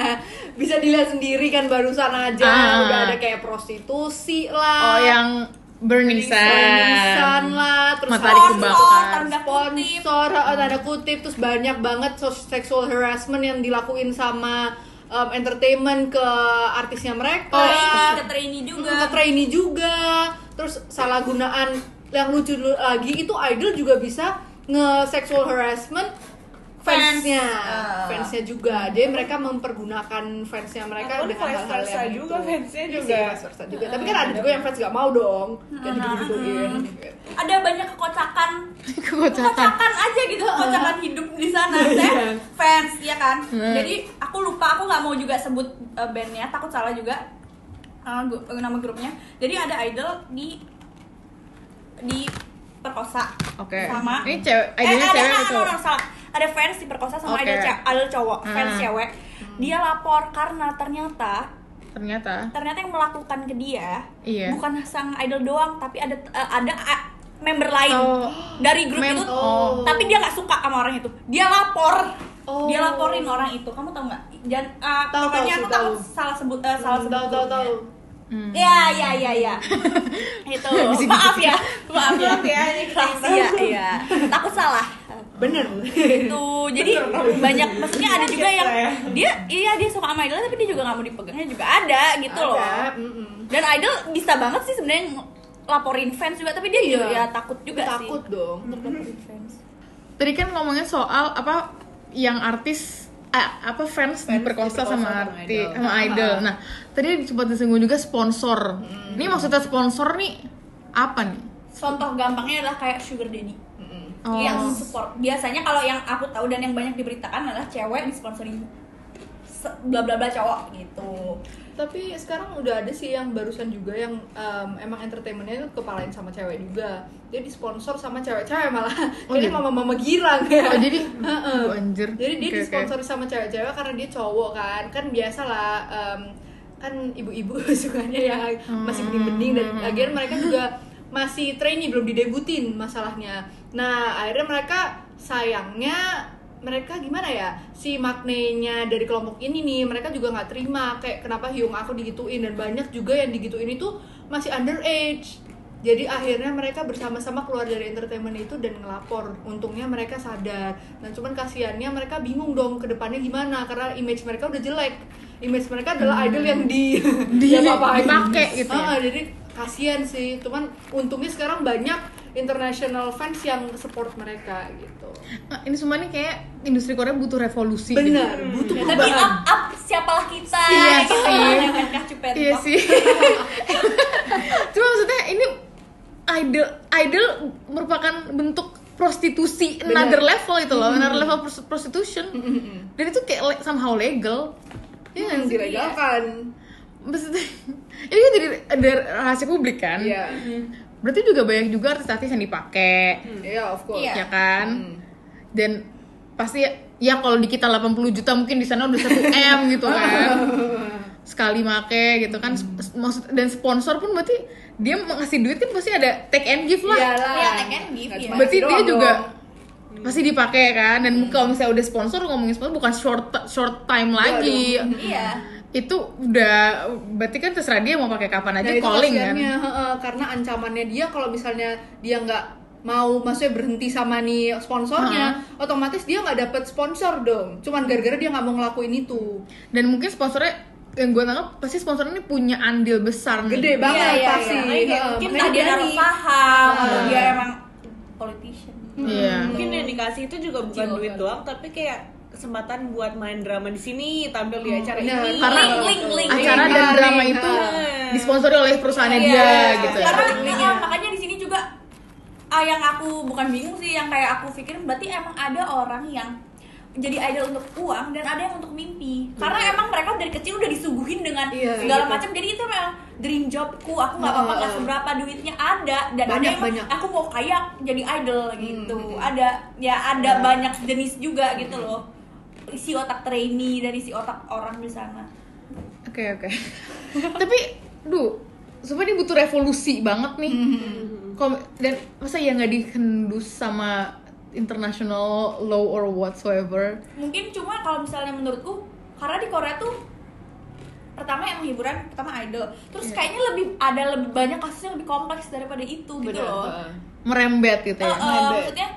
bisa dilihat sendiri kan barusan aja Ah. udah ada kayak prostitusi lah. Oh yang Burning Sun. Burning Sun lah, terus Matahari Sponsor, kebakar. tanda kutip sponsor tanda kutip terus banyak banget sexual harassment yang dilakuin sama um, entertainment ke artisnya mereka Trainee, ke trainee juga ke trainee juga terus salah gunaan yang lucu lagi itu idol juga bisa nge sexual harassment fansnya. Ah. fansnya juga. Jadi mereka mempergunakan fansnya mereka Atau dengan hal-hal yang juga, itu. fansnya Iya juga. versa juga. Tapi kan ada juga yang fans gak mau dong. Kayak gitu-gituin ada banyak kekocakan. Kekocakan. kekocakan aja gitu. Kekocakan hidup di sana. Saya fans ya kan? Jadi aku lupa aku nggak mau juga sebut uh, bandnya. Takut salah juga. Uh, uh, nama grupnya. Jadi ada idol di di perkosa. Oke. sama. Ini cewek, eh, idolnya ada cewek no, salah. Ada fans diperkosa sama Oke. idol, ce- idol cowok fans Hmm. cewek dia lapor karena ternyata Ternyata. ternyata yang melakukan ke dia Iya. bukan sang idol doang tapi ada eh, ada eh, member lain Oh. dari grup Mem- itu oh. tapi dia nggak suka sama orang itu dia lapor Oh. dia laporin orang itu kamu tahu nggak dan eh, Tahu, pokoknya aku tahu. takut salah sebut eh, salah sebut tahu tahu grupnya. tahu Hmm. ya ya ya ya itu maaf ya maaf ya Maaf ya, ini kelas. iya iya takut salah bener. Itu jadi banyak maksudnya ada juga yang dia iya dia suka sama idol tapi dia juga nggak mau dipegangnya juga ada gitu loh. Ada, mm-mm. dan idol bisa banget sih sebenarnya laporin fans juga tapi dia Iya. juga ya takut juga takut sih. dong. Untuk laporin fans. Tadi kan ngomongnya soal apa yang artis apa fans, diperkosa diperkosa sama idol. sama idol. Nah, tadi sempat disinggung juga sponsor. Ini maksudnya sponsor nih apa nih? contoh gampangnya adalah kayak sugar daddy Oh. yang support biasanya kalau yang aku tahu dan yang banyak diberitakan adalah cewek disponsori bla bla bla cowok gitu tapi sekarang udah ada sih yang barusan juga yang em, emang entertainmentnya itu kepalain sama cewek juga dia disponsor sama cewek-cewek malah Oh, jadi mama-mama girang ya Oh, jadi Heeh. Oh, anjir. jadi dia Oke, oke. disponsori sama cewek-cewek karena dia cowok kan kan biasa lah em, kan ibu-ibu sukanya yang masih bening-bening dan Hmm. lagian mereka juga masih trainee belum didebutin masalahnya nah akhirnya mereka sayangnya mereka gimana ya? Si maknanya dari kelompok ini nih mereka juga nggak terima. Kayak kenapa hiung aku digituin? Dan banyak juga yang digituin itu masih underage. Jadi akhirnya mereka bersama-sama keluar dari entertainment itu dan ngelapor. Untungnya mereka sadar. Dan cuman kasihannya mereka bingung dong ke depannya gimana karena image mereka udah jelek. Image mereka adalah idol yang di Di- diapa-apain. dipakai gitu ya? Ah, jadi kasihan sih. Cuman untungnya sekarang banyak international fans yang support mereka gitu Nah, ini semua nih kayak industri Korea butuh revolusi. gitu. benar butuh tapi perubahan up up siapalah kita Iya gitu sih. yang kan Iya sih. Cuma maksudnya ini idol idol merupakan bentuk prostitusi Benar. another level itu loh, another level pros- prostitution. Dan itu kayak le- somehow legal. Iya sih? dilegalkan Maksudnya ini kan jadi ada rahasia publik kan? iya Berarti juga banyak juga artis-artis yang dipakai, iya of course Iya. ya kan? Hmm. Dan pasti ya kalau di kita 80 juta mungkin di sana udah 1 M gitu kan. Sekali make gitu kan. Hmm. Maksud dan sponsor pun berarti dia ngasih duit kan pasti ada take and give lah. Iyalah. Iya, take and give, iya. cuma Berarti dia doang juga dong. pasti dipakai kan dan kalau misalnya udah sponsor ngomongin sponsor bukan short short time lagi. iya Itu udah berarti kan terserah dia mau pakai kapan aja Nah, calling kan. heeh, karena ancamannya dia kalau misalnya dia nggak mau maksudnya berhenti sama nih sponsornya otomatis dia nggak dapet sponsor dong cuman gara-gara dia nggak mau ngelakuin itu dan mungkin sponsornya yang gue tangkap pasti sponsor ini punya andil besar nih. gede banget Iya, iya, pasti iya. Heeh, mungkin entah dia atau Ah. dia emang politician Iya. mungkin yang dikasih itu juga bukan duit banget. doang tapi kayak kesempatan buat main drama di sini tampil di acara benar. ini Karena Link, link, link. acara dan Link, drama link, itu ah. disponsori oleh perusahaannya Iya, dia iya, gitu ya. karena ah, makanya di sini juga ah, yang aku bukan bingung sih yang kayak aku pikirin berarti emang ada orang yang jadi idol untuk uang dan ada yang untuk mimpi karena emang mereka dari kecil udah disuguhin dengan Iya, segala gitu. macam jadi itu memang dream jobku aku nggak apa-apa Heeh. seberapa duitnya ada dan ada Banyak, yang emang, banyak. aku mau kaya jadi idol gitu hmm. ada ya ada banyak jenis juga gitu loh isi otak trainee dan isi otak orang di sana Oke oke. Tapi, duh, sebenarnya ini butuh revolusi banget nih. Kom- dan masa ya nggak dikendus sama international law or whatsoever? mungkin cuma kalau misalnya menurutku karena di Korea tuh pertama yang hiburan pertama idol terus Iya. kayaknya lebih ada lebih banyak kasus yang lebih kompleks daripada itu gitu Benar, loh. Merembet gitu ya. eh, Ada. maksudnya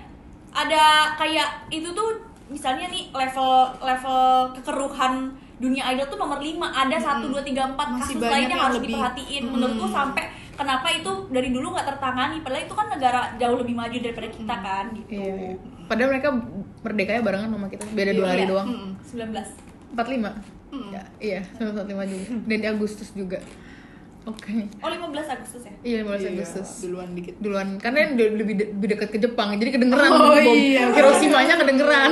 ada kayak itu tuh misalnya nih level level kekeruhan dunia idol tuh nomor 5 ada satu dua tiga empat kasus lainnya yang harus lebih. diperhatiin Mm. menurutku sampai kenapa itu dari dulu nggak tertangani padahal itu kan negara jauh lebih maju daripada kita kan gitu Iya, iya. Padahal mereka merdekanya barengan sama kita, beda dua hari Iya. doang. Mm-mm. 19 45 Mm. Ya, iya, 1945 juga. Dan di Agustus juga. Oke. oh 15 Agustus ya Iya, 15 Iya, Agustus. duluan dikit Duluan, karena yang de- lebih de- lebih dekat ke Jepang, jadi kedengeran Oh, bom. iya. Hiroshima-nya kedengeran.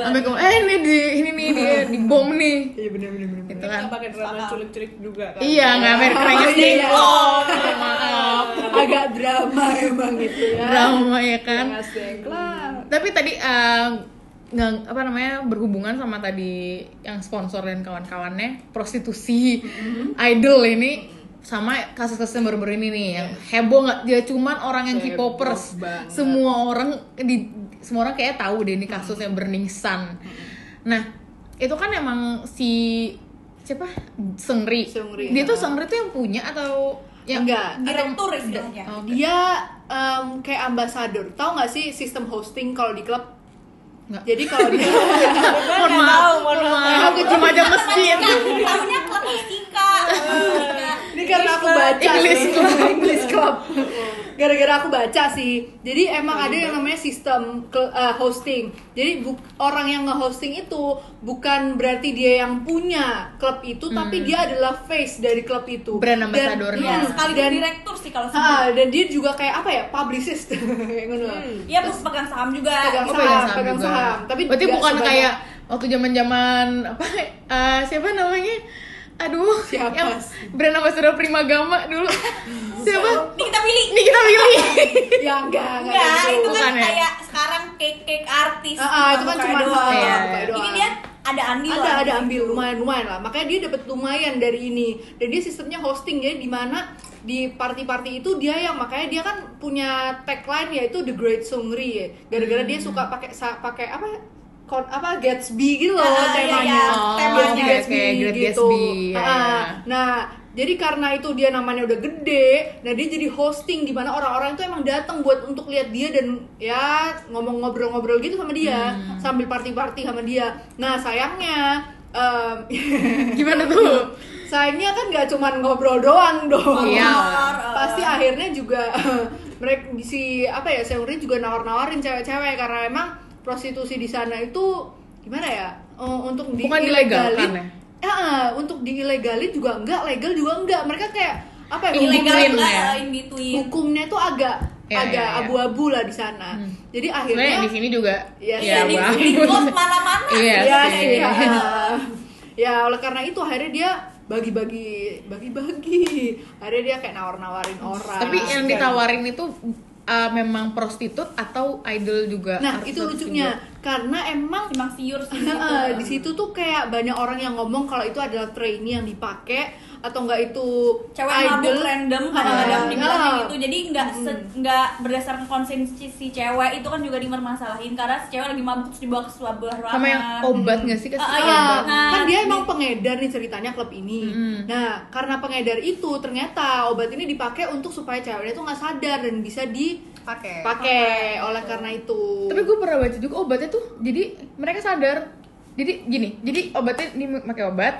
Sampai ke eh ini di ini nih di, di bom nih. iya bener bener Gitu Kita kan. pakai drama culik-culik juga kan Iya, nggak Amerika Oh, sih. iya. Oh, maaf. agak drama emang gitu ya Drama ya kan. Sengklang. Tapi tadi eh, nggak apa namanya berhubungan sama tadi yang sponsor dan kawan-kawannya prostitusi idol ini sama kasus-kasus yang baru-baru ini nih yang heboh nggak? Dia cuman orang yang K-popers semua orang di semua orang kayak tahu deh ini kasusnya Burning Sun. Nah itu kan emang si siapa? Seungri Seungri, dia tuh ha. Seungri tuh yang punya atau yang Enggak. direktur atau- istilahnya Oh, dia em, kayak ambasador. Tahu nggak sih sistem hosting kalau di klub? Nggak. jadi kalau dia mohon maaf mohon maaf. Aku cuma aja masjid tahunya klub Mustika ini karena aku baca English sih. English club. Gara-gara aku baca sih. Jadi emang ada yang namanya sistem ke- eh, hosting. Jadi bu- orang yang nge-hosting itu bukan berarti dia yang punya klub itu tapi dia adalah face dari klub itu. Brand Dan- ambassador-nya. ya Hmm, sekaligus dan direktur sih kalau sebut dan dia juga kayak apa ya publicist. Kayak ngono. Ya bos pegang saham juga. Pegang Oh, saham, pegang saham pegang juga. saham. Tapi berarti bukan sebanyak- kayak waktu zaman-zaman apa eh, siapa namanya? Aduh, Siapa yang sih? brand ambassador Primagama dulu. siapa? Nih kita pilih Ini kita pilih. ya enggak enggak, Enggak, itu gitu. kan Bukan ya? kayak sekarang cake cake artis Ah, ah, itu kan cuma doang. Iya, iya. doang. ini dia ada andil ada lah ada ambil lumayan lumayan lah makanya dia dapat lumayan dari ini dan dia sistemnya hosting jadi di mana di party-party itu dia yang makanya dia kan punya tagline yaitu the great Sungri ya gara-gara dia suka pakai pakai apa kon apa Gatsby gitu loh Ah, iya, temanya iya. Oh, Kayak Great Gatsby, ya, ya. nah jadi karena itu dia namanya udah gede nah dia jadi hosting di mana orang-orang itu emang datang buat untuk lihat dia dan ya ngomong ngobrol-ngobrol gitu sama dia Hmm. sambil party-party sama dia nah sayangnya em, Gimana tuh? sayangnya kan nggak cuman ngobrol doang dong Iya. pasti akhirnya juga mereka si apa ya Seungri juga nawar-nawarin cewek-cewek karena emang prostitusi di sana itu gimana ya eh, untuk di Bukan dilegalkan ya? Ya, untuk diilegalin juga enggak, legal juga enggak. Mereka kayak apa ya? ilegal Hukumin juga ya. in between Hukumnya tuh agak Ya, agak ya, ya. abu-abu lah di sana. Hmm. Jadi Sebenarnya akhirnya di sini juga Iya, ya di, di mana-mana Iya ya ya. ya oleh karena itu akhirnya dia bagi-bagi bagi-bagi. Akhirnya dia kayak nawar-nawarin orang. Tapi yang ditawarin itu uh, memang prostitut atau idol juga? Nah, itu lucunya karena emang Simpang siur sih gitu. Heeh, di situ tuh kayak banyak orang yang ngomong kalau itu adalah trainee yang dipakai atau enggak itu cewek idol mabuk random kadang-kadang Ah, dibilangnya ah. gitu jadi nggak se- nggak berdasarkan konsensi si cewek itu kan juga dipermasalahin karena si cewek lagi mabuk terus dibawa ke sebuah ruangan sama yang obat nggak sih kasih Ah, ah, obat? iya. Ah, Nah, kan dia di- emang pengedar nih ceritanya klub ini. Mm. Nah, karena pengedar itu ternyata obat ini dipakai untuk supaya ceweknya tuh nggak sadar dan bisa di pakai pakai oleh karena itu Tapi gue pernah baca juga obatnya tuh, jadi mereka sadar. Jadi gini, jadi obatnya ini pakai obat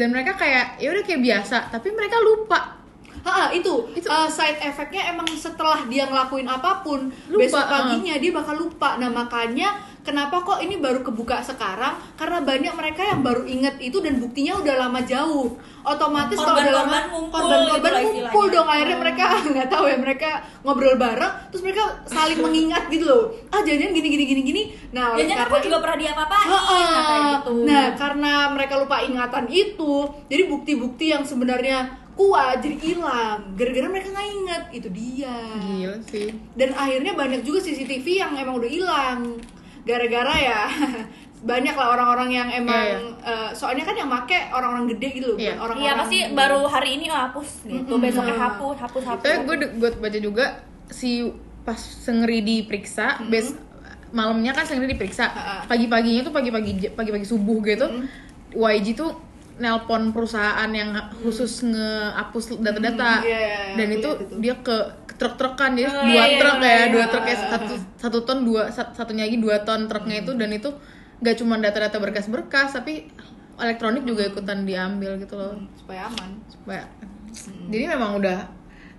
dan mereka kayak ya udah kayak biasa, tapi mereka lupa. Ha, itu, Itu- uh, side effectnya emang setelah dia ngelakuin apa pun Lupa, besok uh. paginya dia bakal lupa. Nah makanya kenapa kok ini baru kebuka sekarang? Karena banyak mereka yang baru inget itu dan buktinya udah lama jauh. Otomatis kalau udah lama Korban-korban korban-korban gitu dong. Akhirnya mereka nggak tahu ya mereka ngobrol bareng, terus mereka saling mengingat gitu loh. Ah jangan gini gini gini gini. Nah Jangan aku karena juga pernah Heeh. nah, kayak gitu Nah, karena mereka lupa ingatan itu, jadi bukti-bukti yang sebenarnya kuat jadi hilang. Gara-gara mereka nggak inget, itu dia. Gila sih. Dan akhirnya banyak juga CCTV yang emang udah hilang. Gara-gara ya banyak lah orang-orang yang emang Iya, eh, soalnya kan yang make orang-orang gede gitu loh, Iya. bukan orang-orang Iya pasti baru hari ini oh hapus gitu, Mm-mm. besoknya hapus, hapus, hapus. Tapi gue gue baca juga si pas Sengri diperiksa, bes malamnya kan Sengri diperiksa, pagi-paginya tuh pagi-pagi pagi-pagi subuh gitu, YG tuh nelpon perusahaan yang khusus ngehapus data-data, Hmm, iya, iya, iya, dan itu lihat itu. dia ke ke truk-trukan jadi Oh, dua iya, iya, truk iya, ya, iya. dua truk kayak satu satu ton dua sat- satunya lagi dua ton truknya itu. Dan itu gak cuma data-data berkas-berkas tapi elektronik juga ikutan diambil gitu loh. Supaya aman. supaya jadi memang udah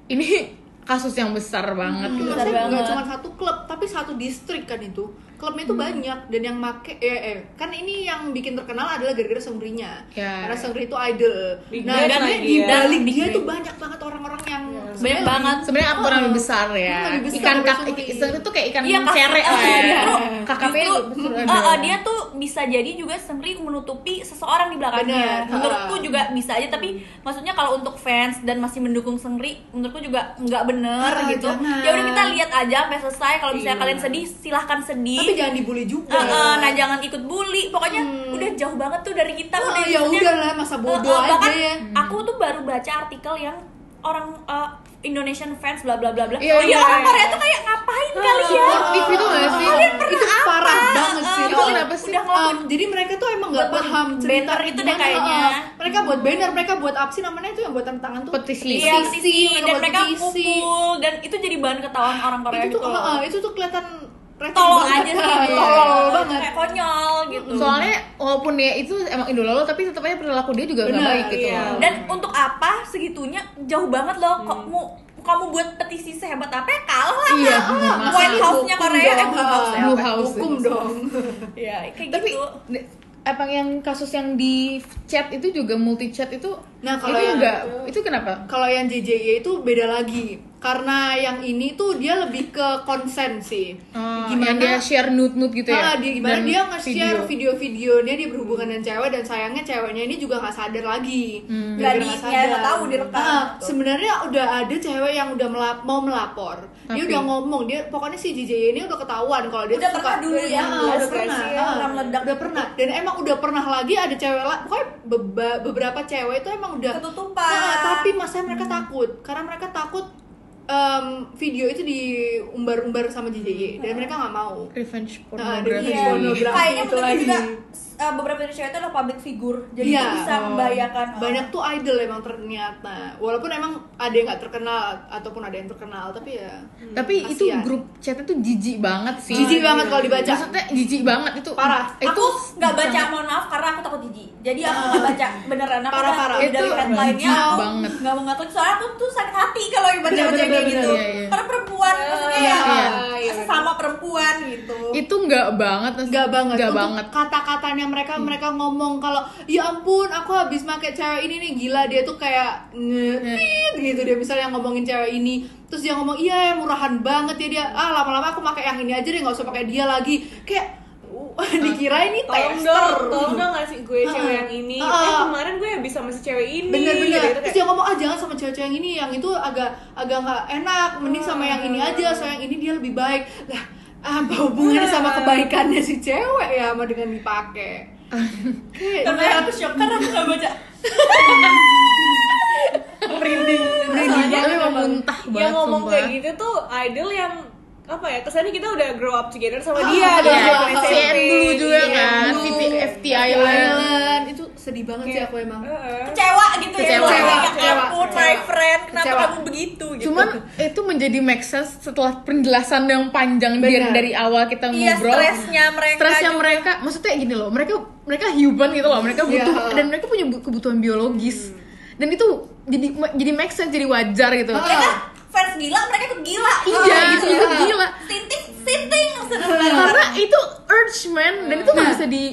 ini kasus yang besar banget gitu. Besar banget. cuma satu klub tapi satu distrik kan itu klubnya itu banyak dan yang make eh, eh kan ini yang bikin terkenal adalah gara-gara Sengrinya Ya. karena Sengri itu idol Big nah dan lagi di ya. balik dia tuh banyak banget orang-orang yang Banyak banget. sebenarnya aktor yang lebih besar ya Hmm, lebih besar ikan kak ikan itu kayak ikan Iya, cere lah ya itu eh, dia tuh bisa jadi juga Sengri menutupi seseorang di belakangnya. Bener. Menurutku juga bisa aja, tapi maksudnya kalau untuk fans dan masih mendukung Sengri, menurutku juga nggak bener Ah, gitu. Ya udah kita lihat aja sampai selesai. Kalau misalnya Iya. kalian sedih, silahkan sedih. Tapi jangan dibully juga Eh, eh, nah jangan ikut bully. Pokoknya udah jauh banget tuh dari kita. Oh, udah ya udah lah masa bodoh eh, eh, aja ya Aku tuh baru baca artikel yang orang eh, Indonesian fans bla bla bla bla. Iya, oh iya iya, orang iya. Korea tuh kayak ngapain kalian? Sportif itu gak sih Kalian pernah itu apa? parah banget sih eh, Itu kenapa sih? Udah ngelakuin Um, jadi mereka tuh emang nggak Buat paham cerita banner itu deh kayaknya. uh, mereka buat banner mereka buat apa sih namanya itu yang buat tanda tangan tuh Petisi. Iya, petisi, dan buat mereka petisi. kumpul dan itu jadi bahan ketahuan orang Korea itu gitu. tuh loh. uh, itu tuh kelihatan banget. aja sih, gitu. tolol banget Kayak konyol gitu. soalnya walaupun dia itu emang idola lo tapi tetap aja perilaku dia juga nggak baik gitu iya. Dan untuk apa segitunya jauh banget loh. Kok mu kamu buat petisi sehebat apa ya kalah lah Iya, bener. White House-nya Korea eh dong. Blue House ya. Blue? House. hukum dong Ya, kayak tapi gitu. apa yang kasus yang di chat itu juga multi chat itu Nah, kalau itu yang- enggak itu kenapa kalau yang JJY itu beda lagi karena yang ini tuh dia lebih ke konsen sih. Oh, yang dia share nude nude gitu ya? Ah, dia gimana? Dan dia nge-share video. video-videonya dia berhubungan dengan cewek dan sayangnya ceweknya ini juga nggak sadar lagi. Hmm. Nggak di- nggak ya, nggak tahu direkam. Ah, gitu. sebenarnya udah ada cewek yang udah melap- mau melapor. Dia Tapi- udah ngomong dia pokoknya si JJ ini udah ketahuan kalau dia Udah suka pernah dulu ya, Ah, jelas udah pernah. Ah, pernah meledak. Udah gitu. pernah. Dan emang udah pernah lagi ada cewek lah pokoknya beba- beberapa cewek itu emang udah Ketutupan. Ah, tapi masa mereka takut? Karena mereka takut em, video itu diumbar-umbar sama JJY dan mereka nggak mau revenge Nah, pornography revenge Iya, pornography kayaknya itu menurutku lagi. juga uh, beberapa dari cewek itu adalah public figure, jadi Iya. itu bisa Oh. membahayakan banyak tuh idol emang ternyata walaupun emang ada yang nggak terkenal ataupun ada yang terkenal tapi ya tapi itu kasihan. grup chatnya tuh jijik banget sih. Jijik banget kalau dibaca. Maksudnya jijik banget itu. Parah. itu aku nggak baca mohon maaf karena aku takut jijik. Jadi aku nggak baca. Beneran aku Parah, udah parah. dari Itu headline-nya. jijik aku banget. nggak mau ngatur. Soalnya aku tuh sakit hati kalau baca baca kayak gitu. iya, iya. karena perempuan maksudnya iya, ya iya, sesama perempuan gitu. Itu nggak banget Nggak banget. Nggak banget. kata-katanya mereka mereka ngomong kalau ya ampun aku habis pakai cewek ini nih gila. Dia tuh kayak ngetit gitu dia misalnya ngomongin cewek ini. Terus dia ngomong iya murahan banget ya dia. Ah lama-lama aku pakai yang ini aja deh nggak usah pakai dia lagi. Kayak uh, dikira ini tolong tester. dong tolong dong ngasih gue cewek yang ini. Ah. eh kemarin gue habis sama si cewek ini bener-bener gitu, terus dia ngomong ah jangan sama cewek-cewek yang ini yang itu agak agak nggak enak. Mending sama yang ini aja so yang ini dia lebih baik. Lah apa hubungannya sama kebaikannya si cewek ya sama dengan dipakai Kayak- karena aku shock karena aku nggak baca. Merinding. Merinding, tapi muntah yang ngomong sumpah. kayak gitu tuh idol yang apa ya kesannya kita udah grow up together sama Ah, dia iya, dari ya zaman si SMP. dulu juga Iya, kan. FT, Island. Island itu sedih banget sih Kayak, aku emang kecewa gitu ya Kecewa. ya Kecewa. ampun my Kecewa. friend kenapa Kecewa. kamu begitu gitu Cuman itu menjadi make sense setelah penjelasan yang panjang dari, Benar. dari awal kita iya ngobrol. stresnya mereka Stresnya juga. mereka, maksudnya gini loh, mereka mereka human gitu loh, mereka butuh Iya. dan mereka punya bu- kebutuhan biologis. Dan itu jadi jadi make sense, jadi wajar gitu. Ah. mereka fans gila mereka ikut gila Iya, Ah, itu iya. gila. sinting sinting Karena itu urge man dan itu nggak Nah. Bisa di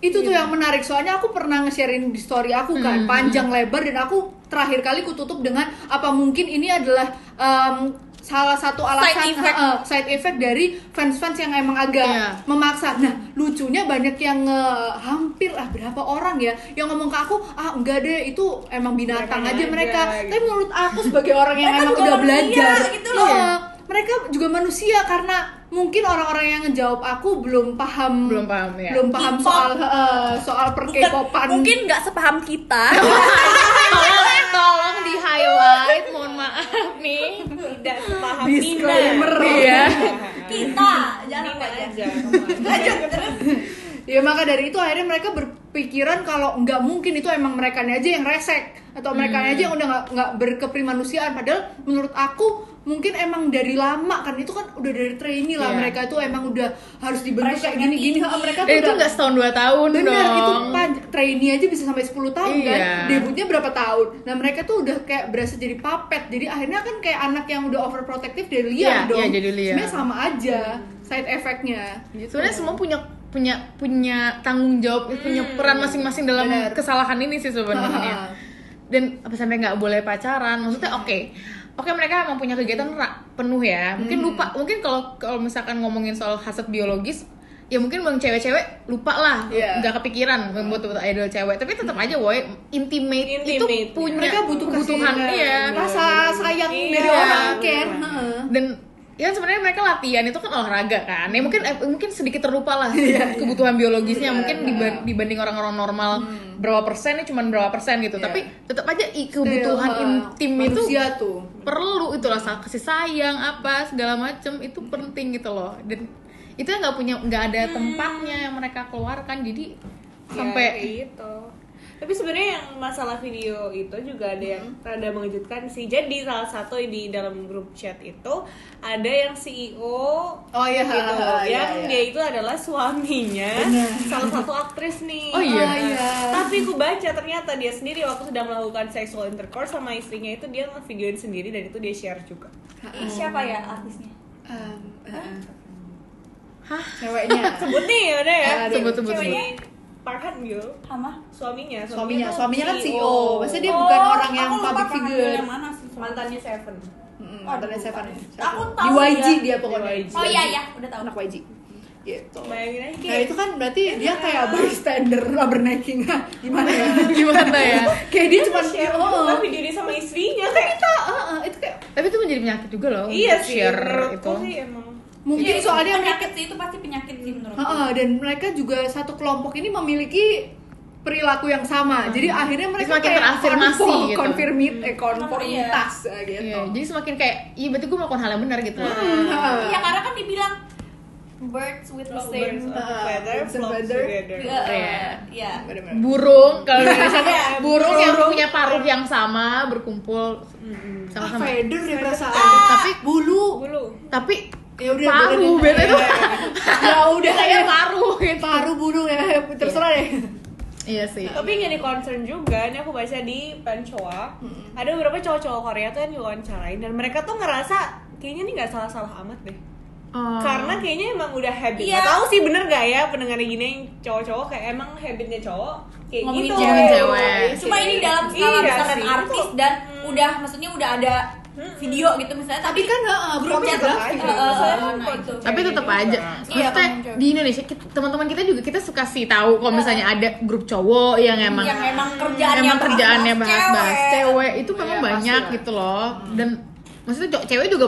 itu tuh yang menarik soalnya aku pernah nge-sharein di story aku kan panjang lebar dan aku terakhir kali ku tutup dengan apa mungkin ini adalah em, salah satu alasan Side effect. eh, side effect dari fans-fans yang emang agak Iya. memaksa. Nah, lucunya banyak yang eh, hampir ah berapa orang ya yang ngomong ke aku, "Ah, enggak deh, itu emang binatang Mereka aja aja, mereka." gitu. Tapi menurut aku sebagai orang yang Mereka emang udah belajar gitu loh. iya, mereka juga manusia karena mungkin orang-orang yang ngejawab aku belum paham Belum paham, ya. belum paham K-pop. soal eh, soal per Bukan- K-popan mungkin nggak sepaham kita tolong tolong di highlight, mohon maaf nih. tidak sepaham Disclaimer. Iya. kita jangan apa aja lanjut terus ya maka dari itu akhirnya mereka berpikiran kalau nggak mungkin itu emang mereka aja yang resek atau mereka Hmm. aja yang udah nggak nggak berkeprimanusiaan padahal menurut aku mungkin emang dari lama kan itu kan udah dari trainee lah Iya. mereka itu emang udah harus dibentuk kayak gini-gini. Ha, mereka tuh Dan itu nggak setahun dua tahun Bener, dong. itu pan- trainee aja bisa sampai 10 tahun kan Iya. Debutnya berapa tahun Nah mereka tuh udah kayak berasa jadi puppet Jadi akhirnya kan kayak anak yang udah overprotective dari liar Iya, dong iya, jadi liar. Sebenarnya sama aja side effectnya gitu. sebenarnya semua punya punya punya tanggung jawab punya peran masing-masing dalam Benar. kesalahan ini sih sebenarnya dan apa sampai nggak boleh pacaran maksudnya oke oke mereka emang punya kegiatan penuh ya. Mungkin lupa mungkin kalau kalau misalkan ngomongin soal hasrat biologis ya mungkin bang cewek-cewek lupa lah Iya. nggak kepikiran membuat buat idol cewek. Tapi tetap aja woy intimate, itu Intimate, punya mereka butuh kebutuhan. iya. Rasa sayang Iya. dari orang kan Heeh. dan ya sebenarnya mereka latihan itu kan olahraga kan. Ya mungkin eh, mungkin sedikit terlupa lah Iya, kebutuhan biologisnya. Mungkin diba- dibanding orang-orang normal Hmm. berapa persen cuman berapa persen gitu. Iya. tapi tetap aja kebutuhan Heeh. intim itu tuh. perlu itu lah kasih sayang apa segala macem itu penting gitu loh. Dan itu yang nggak punya nggak ada tempatnya yang mereka keluarkan. Jadi sampai ya, kayak gitu tapi sebenarnya yang masalah video itu juga ada yang rada mengejutkan sih. Jadi salah satu di dalam grup chat itu ada yang CEO Oh iya, gitu, iya, yang iya. dia itu adalah suaminya. Benar. salah satu aktris nih. Oh iya? Ah, iya. tapi aku baca ternyata dia sendiri waktu sedang melakukan sexual intercourse sama istrinya itu dia ngevideoin sendiri dan itu dia share juga. Ih, siapa ya artisnya? Um, eh, hah? Ceweknya. Sebut nih udah ya. Sebut sebut sebut. ceweknya Park Han Gil Hama? Suaminya suaminya tuh suaminya kan CEO. CEO maksudnya dia bukan orang yang Oh, aku lupa public figure. yang mana sih mantannya Seven. Mm, Aduh, mantannya Seven. ya. Aku di tahu YG dia. dia pokoknya. Di YG. oh iya ya udah tahu. Anak YG gitu. Bayangin aja. Nah itu kan berarti dia kayak bystander rubbernecking Gimana ya? gimana ya? Kayak dia cuma share oh, juga video dia sama istrinya kayak ah, ah, itu kayak tapi itu menjadi penyakit juga loh iya sih share itu. sih emang mungkin Iya, itu soalnya mereka penyakit sih itu pasti penyakit sih menurut Ah, ah, dan mereka juga satu kelompok ini memiliki perilaku yang sama. Jadi akhirnya mereka Semakin kayak terafirmasi konform- gitu. konfirmit eh konformitas eh, gitu. Iya, jadi semakin kayak iya berarti gue melakukan hal yang benar gitu Ah. Iya karena kan dibilang birds with the same Ah, feather flock feather. together Iya, Iya. iya. Burung kalau di Indonesia tuh Iya, burung yang burung. punya paruh yang sama berkumpul Ah, sama-sama feather deh perasaan. Ah. Tapi bulu. bulu tapi Ya udah beda deh. tuh Ya udah kayak ya. paruh gitu Paruh bulu ya terserah deh. iya sih tapi jadi concern juga ini aku baca di Pancoa ada beberapa cowok-cowok Korea tuh yang diwawancarain dan mereka tuh ngerasa kayaknya ini nggak salah-salah amat deh Oh. karena kayaknya emang udah habit Iya. Nggak tahu sih bener gak ya pendengarnya gini yang cowok-cowok kayak emang habitnya cowok kayak Ngomongin gitu cewek. Cewek. Cuma ini dalam skala Iya besar artis itu- dan udah maksudnya udah ada video gitu misalnya Tapi kan heeh, Tapi grupnya tetap aja. Nah, itu. tapi tetap aja. Iya, maksudnya di Indonesia teman-teman kita juga kita suka sih tahu kalau misalnya ada grup cowok yang emang yang emang kerjaannya emang kerjaannya bahas-bahas cewek itu memang Iya, pasti banyak lah. gitu loh dan maksudnya cowok- cewek juga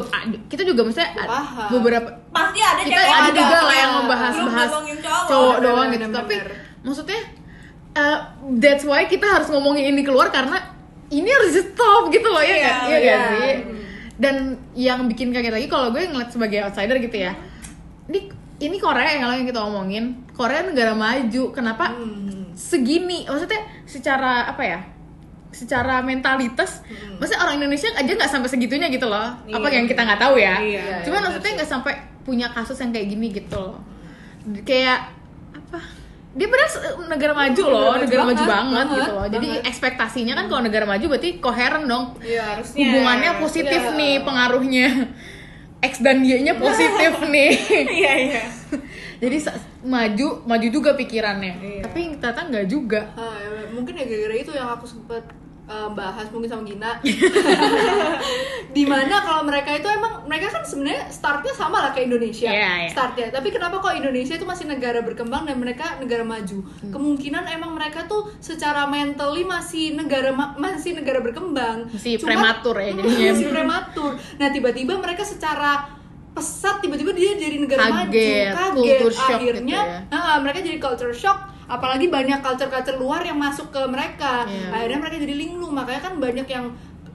kita juga maksudnya Paham. beberapa pasti ada kita cewek ada ada, juga lah yang membahas-bahas Belum ngomongin cowok. cowok Bener, doang bener, gitu bener, tapi maksudnya uh, that's why kita harus ngomongin ini keluar karena ini harus di stop gitu loh ya Iya, nggak? iya iya. sih? Dan yang bikin kaget lagi kalau gue ngeliat sebagai outsider gitu ya ini ini Korea yang kalau yang kita omongin Korea negara maju kenapa segini? Maksudnya secara apa ya secara mentalitas maksudnya orang Indonesia aja nggak sampai segitunya gitu loh apa Iya. yang kita nggak tahu ya. Iya, cuman iya, maksudnya nggak sampai punya kasus yang kayak gini gitu loh. Kayak apa dia benar negara maju loh maju negara maju banget, banget, banget, gitu loh. Jadi banget. ekspektasinya kan kalau negara maju berarti koheren dong. Iya, harusnya. Hubungannya positif Iya. nih pengaruhnya. X dan Y-nya positif nih. Iya iya. Jadi maju maju juga pikirannya. Iya. tapi ternyata nggak juga. Ah, ya, mungkin ya gara-gara itu yang aku sempet eh, bahas mungkin sama Gina di mana kalau mereka itu emang mereka kan sebenarnya startnya sama lah kayak Indonesia Iya, iya. startnya tapi kenapa kok Indonesia itu masih negara berkembang dan mereka negara maju Hmm. kemungkinan emang mereka tuh secara mentally masih negara ma- masih negara berkembang Masih Cuma- prematur ya Hmm, jadinya. masih prematur nah tiba-tiba mereka secara pesat tiba-tiba dia jadi negara Kaget, maju kaget shock akhirnya gitu ya. Nah, mereka jadi culture shock apalagi banyak culture-culture luar yang masuk ke mereka Iya. akhirnya mereka jadi linglung makanya kan banyak yang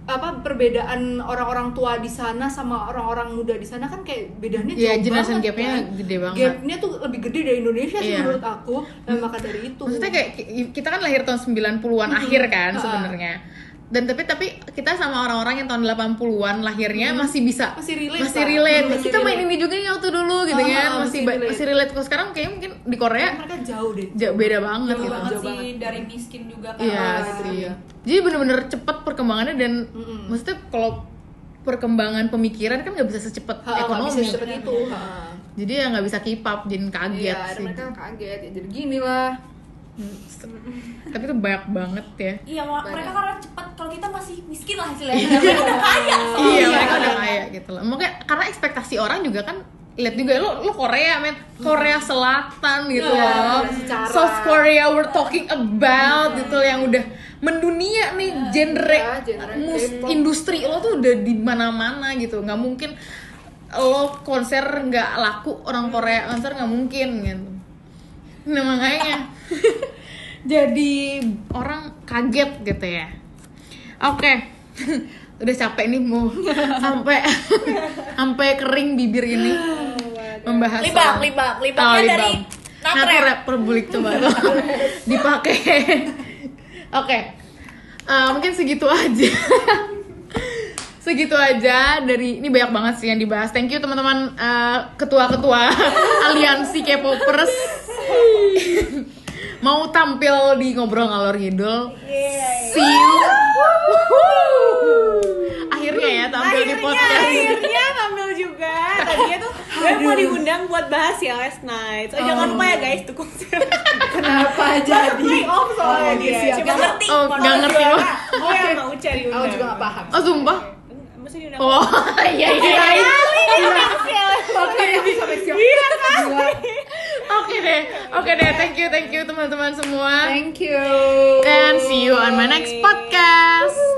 apa perbedaan orang-orang tua di sana sama orang-orang muda di sana kan kayak bedanya Iya, jauh generation banget gapnya kan. gede banget. gapnya tuh lebih gede dari Indonesia sih Iya. menurut aku dan maka dari itu maksudnya kayak ki- kita kan lahir tahun 90-an akhir kan sebenarnya dan tapi tapi kita sama orang-orang yang tahun 80-an lahirnya masih bisa Masih relate, masih relate. Hmm, masih kita main ini juga yang waktu dulu gitu Ha-ha, kan masih masih relate. masih relate kok sekarang kayak mungkin di Korea mereka jauh deh jauh beda banget jauh gitu banget jauh sih banget. dari miskin juga kan Iya sih. iya. Jadi bener-bener cepet perkembangannya dan Mm-mm. maksudnya kalau perkembangan pemikiran kan nggak bisa secepat Ha, ekonomi. bisa seperti itu ha. Jadi ya nggak bisa keep up, jadi kaget Iya, dan sih. mereka kaget ya jadi gini lah Tapi itu banyak banget ya. iya Banyak. mereka karena cepat kalau kita masih miskin lah istilahnya. Mereka udah kaya. Soalnya. Iya, mereka udah kaya gitu loh. Mungkin karena ekspektasi orang juga kan lihat juga lo lo Korea men. Korea Selatan gitu Iya, loh. secara- South Korea we're talking about gitu yang udah mendunia nih genre, Iya, genre mus- industri lo tuh udah di mana-mana gitu. Nggak mungkin lo konser nggak laku orang Korea konser nggak mungkin gitu nah makanya. Jadi orang kaget gitu ya. Oke. Udah capek nih mau sampai sampai kering bibir ini membahas libang soal- libang Oh, dari natrep. Publik coba dipakai. Oke. Eh, mungkin segitu aja. Segitu aja dari ini banyak banget sih yang dibahas. Thank you teman-teman eh, ketua-ketua aliansi K-popers mau tampil di ngobrol ngalor ngidul. See you akhirnya ya tampil di akhirnya podcast. akhirnya tampil juga. Tadinya tuh gue mau diundang buat bahas ya last night. Oh, jangan lupa ya guys dukung kenapa jadi? play off soalnya Oh, dia. siap. Cuma Gak ngerti. oh maaf. ngerti yang mau cari undang. aku juga gak paham. Oh sumpah? Mesti diundang. Oh iya iya iya. Oke sampai siap. Iya kan? Oke deh, oke deh. Thank you, thank you teman-teman semua. Thank you. And see you on my next podcast.